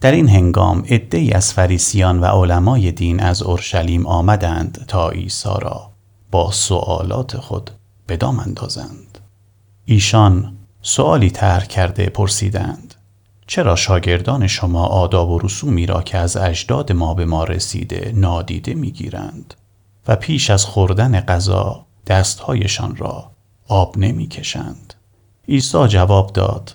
در این هنگام عدهای از فریسیان و علمای دین از اورشلیم آمدند تا عیسی را با سؤالات خود بدام اندازند. ایشان سؤالی طرح کرده پرسیدند چرا شاگردان شما آداب و رسومی را که از اجداد ما به ما رسیده نادیده می‌گیرند و پیش از خوردن غذا دستهایشان را آب نمی‌کشند؟ عیسی جواب داد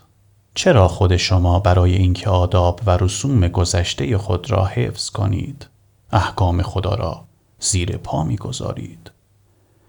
چرا خود شما برای اینکه آداب و رسوم گذشته خود را حفظ کنید؟ احکام خدا را زیر پا می‌گذارید.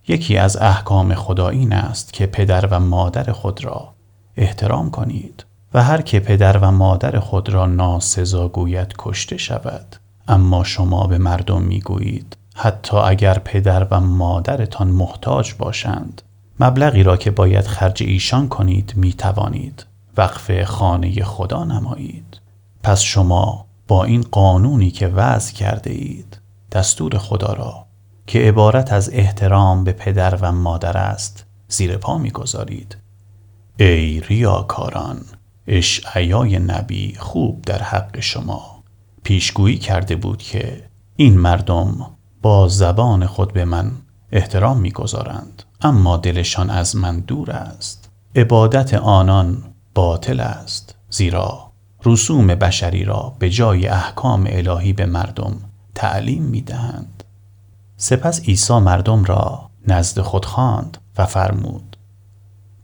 یکی از احکام خدا این است که پدر و مادر خود را احترام کنید و هر که پدر و مادر خود را ناسزا گوید کشته شود. اما شما به مردم می‌گویید حتی اگر پدر و مادرتان محتاج باشند مبلغی را که باید خرج ایشان کنید می توانید وقف خانه خدا نمایید. پس شما با این قانونی که وضع کرده اید دستور خدا را که عبارت از احترام به پدر و مادر است زیر پا می‌گذارید. ای ریاکاران اشعیای نبی خوب در حق شما. پیشگویی کرده بود که این مردم با زبان خود به من احترام می‌گذارند اما دلشان از من دور است. عبادت آنان باطل است. زیرا رسوم بشری را به جای احکام الهی به مردم تعلیم می دهند. سپس عیسی مردم را نزد خود خواند و فرمود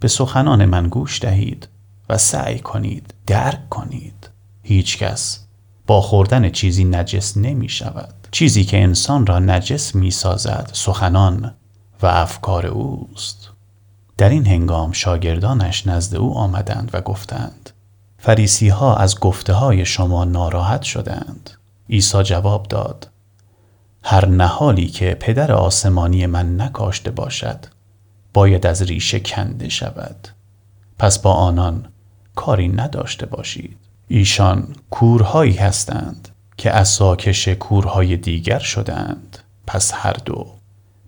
به سخنان من گوش دهید و سعی کنید درک کنید. هیچکس با خوردن چیزی نجس نمی شود. چیزی که انسان را نجس می سازد سخنان و افکار اوست. در این هنگام شاگردانش نزد او آمدند و گفتند فریسی ها از گفته های شما ناراحت شدند. عیسی جواب داد هر نهالی که پدر آسمانی من نکاشته باشد باید از ریشه کنده شود. پس با آنان کاری نداشته باشید. ایشان کورهایی هستند که اساکش کورهای دیگر شدند پس هر دو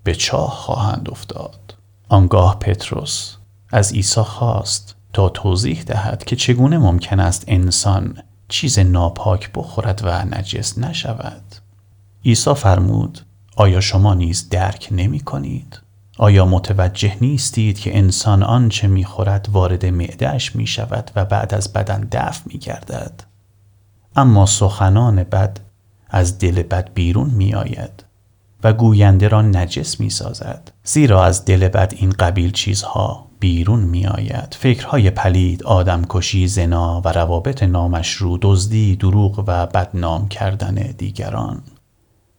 به چاه خواهند افتاد. آنگاه پتروس از عیسی خواست تا توضیح دهد که چگونه ممکن است انسان چیز ناپاک بخورد و نجس نشود عیسی فرمود آیا شما نیز درک نمی کنید؟ آیا متوجه نیستید که انسان آنچه می‌خورد وارد معدهش می شود و بعد از بدن دفع می گردد؟ اما سخنان بد از دل بد بیرون می آید و گوینده را نجس می سازد زیرا از دل بد این قبیل چیزها بیرون می آید فکرهای پلید آدمکشی زنا و روابط نامشروع دزدی دروغ و بدنام کردن دیگران.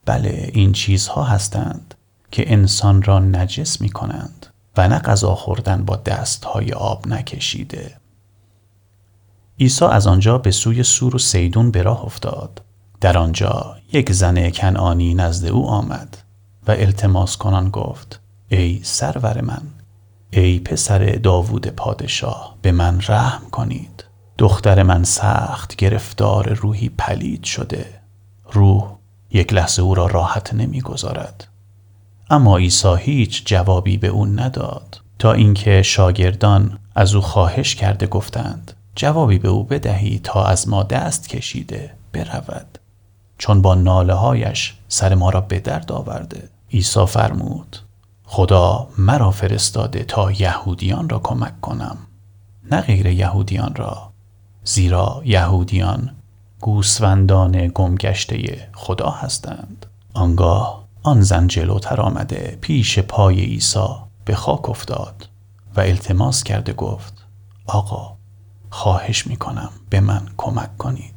بله این چیزها هستند که انسان را نجس می کنند و نه غذا خوردن با دستهای آب نکشیده. عیسی از آنجا به سوی سور و سیدون به راه افتاد. در آنجا یک زن کنعانی نزد او آمد و التماس کنان گفت ای سرور من ای پسر داوود پادشاه به من رحم کنید. دختر من سخت گرفتار روحی پلید شده. روح یک لحظه او را راحت نمی‌گذارد اما عیسی هیچ جوابی به او نداد. تا اینکه شاگردان از او خواهش کرده گفتند جوابی به او بدهی تا از ما دست کشیده برود. چون با ناله هایش سر ما را به درد آورده. عیسی فرمود خدا مرا فرستاده تا یهودیان را کمک کنم نه غیر یهودیان را زیرا یهودیان گوسفندان گمگشته خدا هستند. آنگاه آن زن جلوتر آمده پیش پای عیسی به خاک افتاد و التماس کرده گفت آقا خواهش می کنم به من کمک کنید.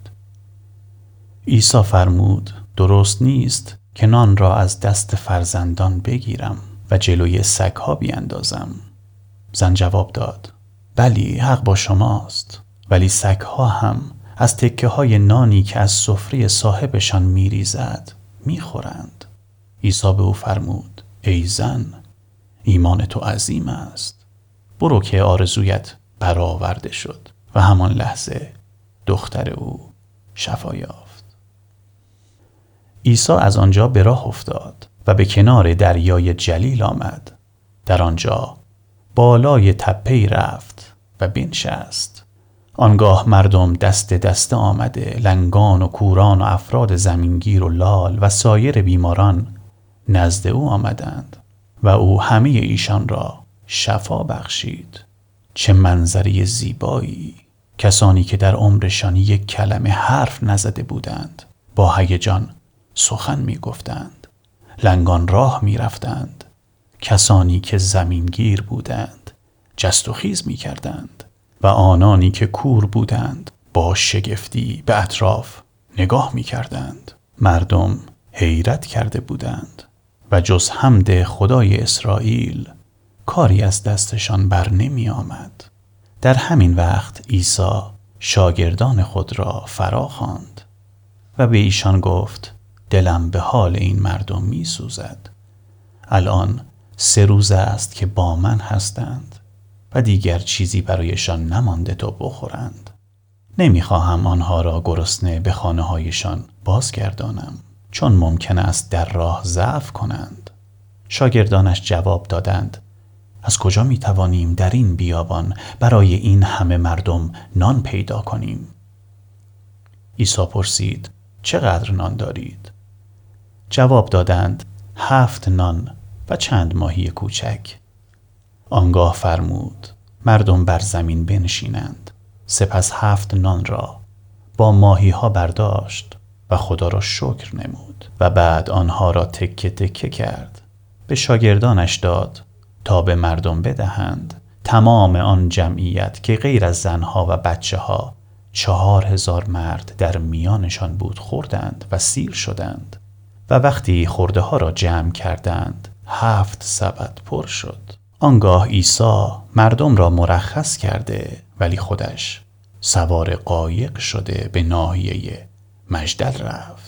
عیسی فرمود درست نیست که نان را از دست فرزندان بگیرم و جلوی سگها بیاندازم زن جواب داد بلی حق با شماست. ولی سگها هم از تکه های نانی که از سفره صاحبشان میریزد می‌خورند. عیسی به او فرمود ای زن ایمان تو عظیم است. برو که آرزویت برآورده شد و همان لحظه دختر او شفا یافت. عیسی از آنجا به راه افتاد و به کنار دریای جلیل آمد. در آنجا بالای تپهی رفت و بنشست. آنگاه مردم دست دسته آمده لنگان و کوران و افراد زمینگیر و لال و سایر بیماران نزد او آمدند و او همه ایشان را شفا بخشید. چه منظری زیبایی! کسانی که در عمرشان یک کلمه حرف نزده بودند با هیجان سخن می گفتند لنگان راه می رفتند کسانی که زمینگیر بودند جست و خیز می کردند و آنانی که کور بودند با شگفتی به اطراف نگاه می کردند مردم حیرت کرده بودند. و جز حمد خدای اسرائیل کاری از دستشان بر نمی آمد. در همین وقت عیسی شاگردان خود را فرا خواند و به ایشان گفت دلم به حال این مردم می سوزد الان سه روز است که با من هستند و دیگر چیزی برایشان نمانده تا بخورند. نمی‌خواهم آنها را گرسنه به خانه هایشان بازگردانم چون ممکن است در راه ضعف کنند. شاگردانش جواب دادند از کجا می توانیم در این بیابان برای این همه مردم نان پیدا کنیم؟ عیسی پرسید چقدر نان دارید؟ جواب دادند هفت نان و چند ماهی کوچک. آنگاه فرمود مردم بر زمین بنشینند. سپس هفت نان را با ماهی ها برداشت و خدا را شکر نمود و بعد آنها را تکه تکه کرد. به شاگردانش داد تا به مردم بدهند تمام آن جمعیت که غیر از زنها و بچه ها چهار هزار مرد در میانشان بود خوردند و سیر شدند. و وقتی خورده ها را جمع کردند هفت سبد پر شد. آنگاه عیسی مردم را مرخص کرده ولی خودش سوار قایق شده به ناحیه مجدل رفت.